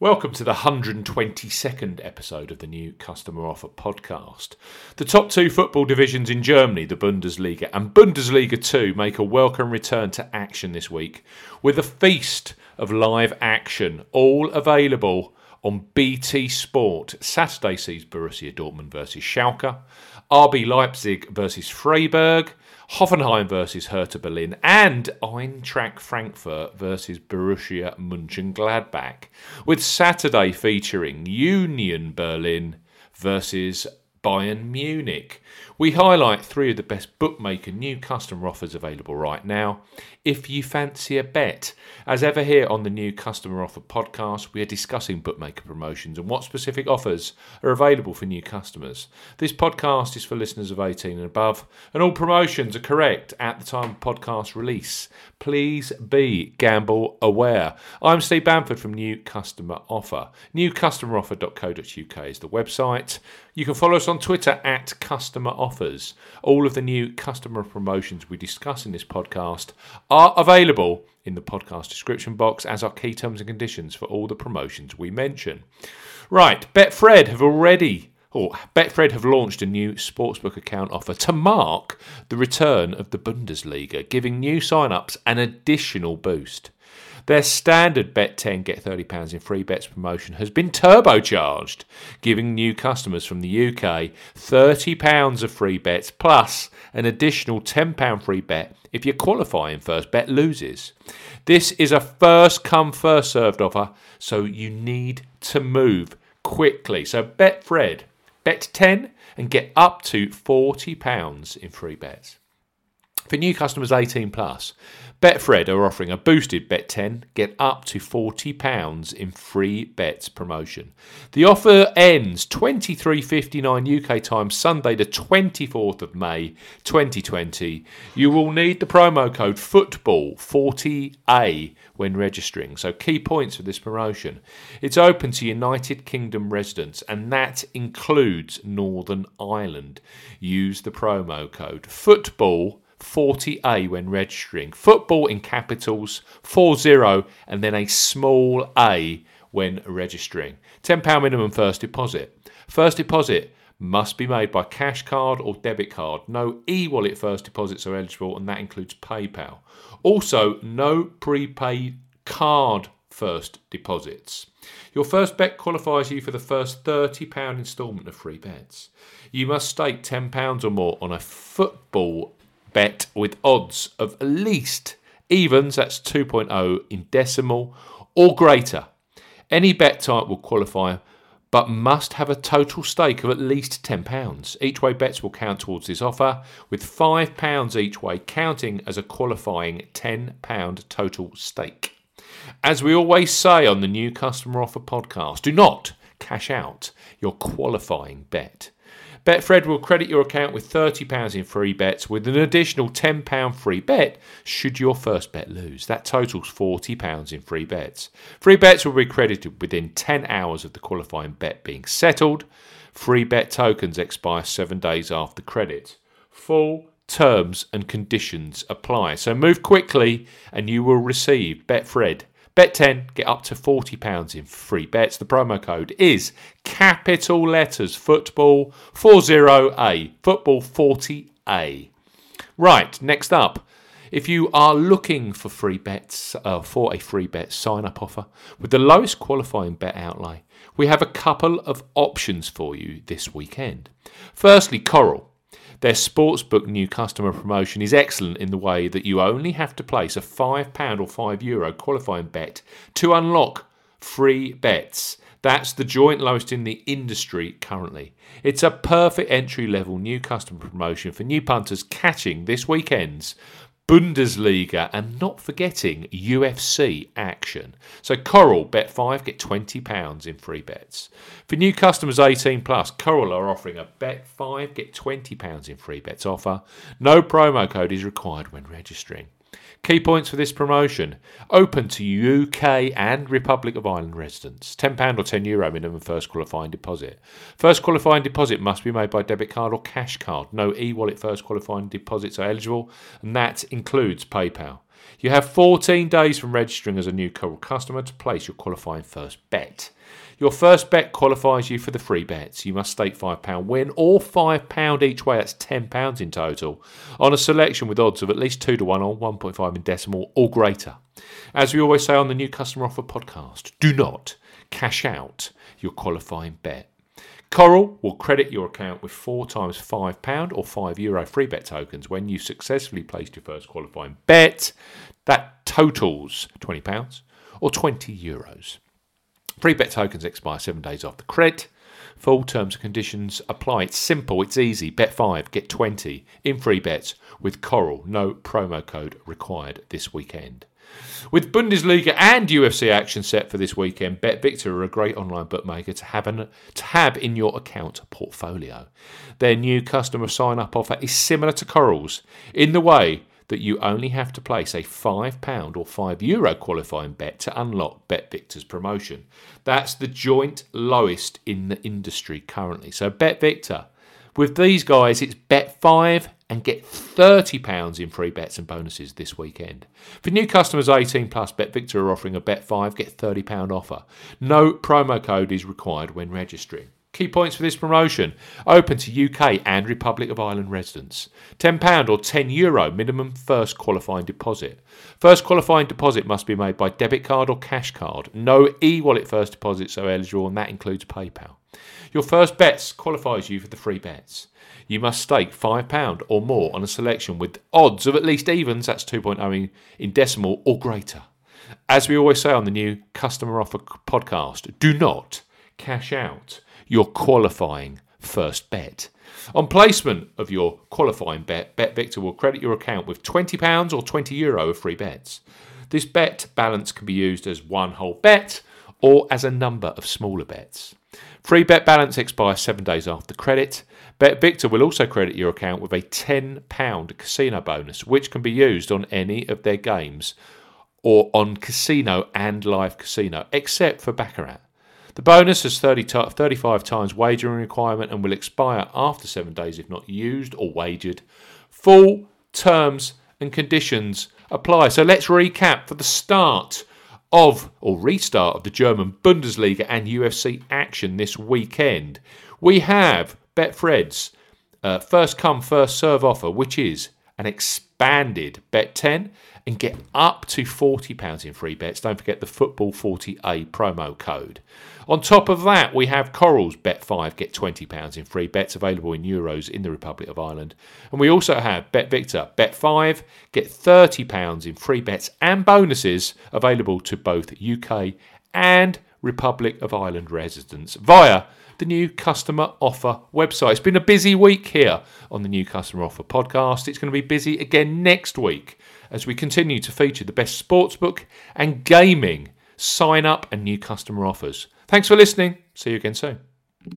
Welcome to the 122nd episode of the new Customer Offer podcast. The top two football divisions in Germany, the Bundesliga and Bundesliga 2, make a welcome return to action this week with a feast of live action, all available on BT Sport. Saturday sees Borussia Dortmund versus Schalke, RB Leipzig versus Freiburg, Hoffenheim versus Hertha Berlin, and Eintracht Frankfurt versus Borussia Mönchengladbach, with Saturday featuring Union Berlin versus Bayern Munich. We highlight three of the best bookmaker new customer offers available right now. If you fancy a bet, as ever here on the new customer offer podcast, we are discussing bookmaker promotions and what specific offers are available for new customers. This podcast is for listeners of 18 and above, and all promotions are correct at the time of podcast release. Please be gamble aware. I'm Steve Bamford from New Customer Offer. Newcustomeroffer.co.uk is the website. You can follow us on Twitter at Customer Offers. All of the new customer promotions we discuss in this podcast are available in the podcast description box as are key terms and conditions for all the promotions we mention. Right, Betfred have already or Betfred have launched a new sportsbook account offer to mark the return of the Bundesliga, giving new sign-ups an additional boost. Their standard bet 10 get £30 in free bets promotion has been turbocharged, giving new customers from the UK £30 of free bets plus an additional £10 free bet if your qualifying first bet loses. This is a first come, first served offer, so you need to move quickly. So Betfred, bet 10 and get up to £40 in free bets. For new customers 18 plus, Betfred are offering a boosted bet 10, get up to £40 in free bets promotion. The offer ends 23.59 UK time Sunday the 24th of May 2020. You will need the promo code FOOTBALL40A when registering. So key points for this promotion. It's open to United Kingdom residents and that includes Northern Ireland. Use the promo code FOOTBALL 40A when registering. Football in capitals, 40, and then a small a when registering. £10 minimum first deposit. First deposit must be made by cash card or debit card. No e wallet first deposits are eligible, and that includes PayPal. Also, no prepaid card first deposits. Your first bet qualifies you for the first £30 instalment of free bets. You must stake £10 or more on a football bet with odds of at least evens, that's 2.0 in decimal, or greater. Any bet type will qualify, but must have a total stake of at least £10. Each way bets will count towards this offer, with £5 each way counting as a qualifying £10 total stake. As we always say on the new customer offer podcast, do not cash out your qualifying bet. Betfred will credit your account with £30 in free bets with an additional £10 free bet should your first bet lose. That totals £40 in free bets. Free bets will be credited within 10 hours of the qualifying bet being settled. Free bet tokens expire seven days after credit. Full terms and conditions apply. So move quickly and you will receive Betfred Bet 10, get up to £40 in free bets. The promo code is capital letters football 40A, football 40A. Right, next up. If you are looking for free bets, uh, for a free bet sign up offer with the lowest qualifying bet outlay, we have a couple of options for you this weekend. Firstly, Coral. Their sportsbook new customer promotion is excellent in the way that you only have to place a £5 or €5 Euro qualifying bet to unlock free bets. That's the joint lowest in the industry currently. It's a perfect entry level new customer promotion for new punters catching this weekend's Bundesliga, and not forgetting UFC action. So Coral bet five, get twenty pounds in free bets. For new customers eighteen plus, Coral are offering a bet five, get twenty pounds in free bets offer. No promo code is required when registering. Key points for this promotion open to UK and Republic of Ireland residents. £10 or €10 Euro minimum first qualifying deposit. First qualifying deposit must be made by debit card or cash card. No e wallet first qualifying deposits are eligible, and that includes PayPal. You have 14 days from registering as a new customer to place your qualifying first bet. Your first bet qualifies you for the free bets. You must stake £5 win or £5 each way, that's £10 in total, on a selection with odds of at least 2 to 1 or 1.5 in decimal or greater. As we always say on the New Customer Offer podcast, do not cash out your qualifying bet. Coral will credit your account with four times £5 or €5 Euro free bet tokens when you successfully placed your first qualifying bet. That totals £20 or €20. Euros. Free bet tokens expire seven days after credit. Full terms and conditions apply. It's simple, it's easy. Bet 5, get 20 in free bets with Coral. No promo code required this weekend. With Bundesliga and UFC action set for this weekend, BetVictor are a great online bookmaker to have, an, have in your account portfolio. Their new customer sign up offer is similar to Coral's in the way that you only have to place a £5 or €5 Euro qualifying bet to unlock BetVictor's promotion. That's the joint lowest in the industry currently. So, BetVictor, with these guys, it's bet 5 and get £30 in free bets and bonuses this weekend. For new customers 18 plus, BetVictor are offering a bet 5, get £30 offer. No promo code is required when registering. Key points for this promotion open to UK and Republic of Ireland residents. £10 or €10 Euro minimum first qualifying deposit. First qualifying deposit must be made by debit card or cash card. No e wallet first deposits are eligible, and that includes PayPal. Your first bets qualifies you for the free bets. You must stake £5 or more on a selection with odds of at least evens, that's 2.0 in decimal or greater. As we always say on the new Customer Offer podcast, do not cash out your qualifying first bet. On placement of your qualifying bet, BetVictor will credit your account with £20 or €20 Euro of free bets. This bet balance can be used as one whole bet or as a number of smaller bets. Free bet balance expires seven days after credit. BetVictor will also credit your account with a £10 casino bonus, which can be used on any of their games or on casino and live casino, except for Baccarat. The bonus has 30 t- 35 times wagering requirement and will expire after seven days if not used or wagered. Full terms and conditions apply. So let's recap for the start of or restart of the German Bundesliga and UFC action this weekend. We have Betfred's uh, first come first serve offer, which is an expanded bet 10 and get up to £40 in free bets. Don't forget the Football 40A promo code. On top of that, we have Coral's Bet 5 get £20 in free bets available in euros in the Republic of Ireland. And we also have BetVictor Bet 5 get £30 in free bets and bonuses available to both UK and Republic of Ireland residents via the new customer offer website. It's been a busy week here on the new customer offer podcast. It's going to be busy again next week as we continue to feature the best sportsbook and gaming sign up and new customer offers. Thanks for listening. See you again soon.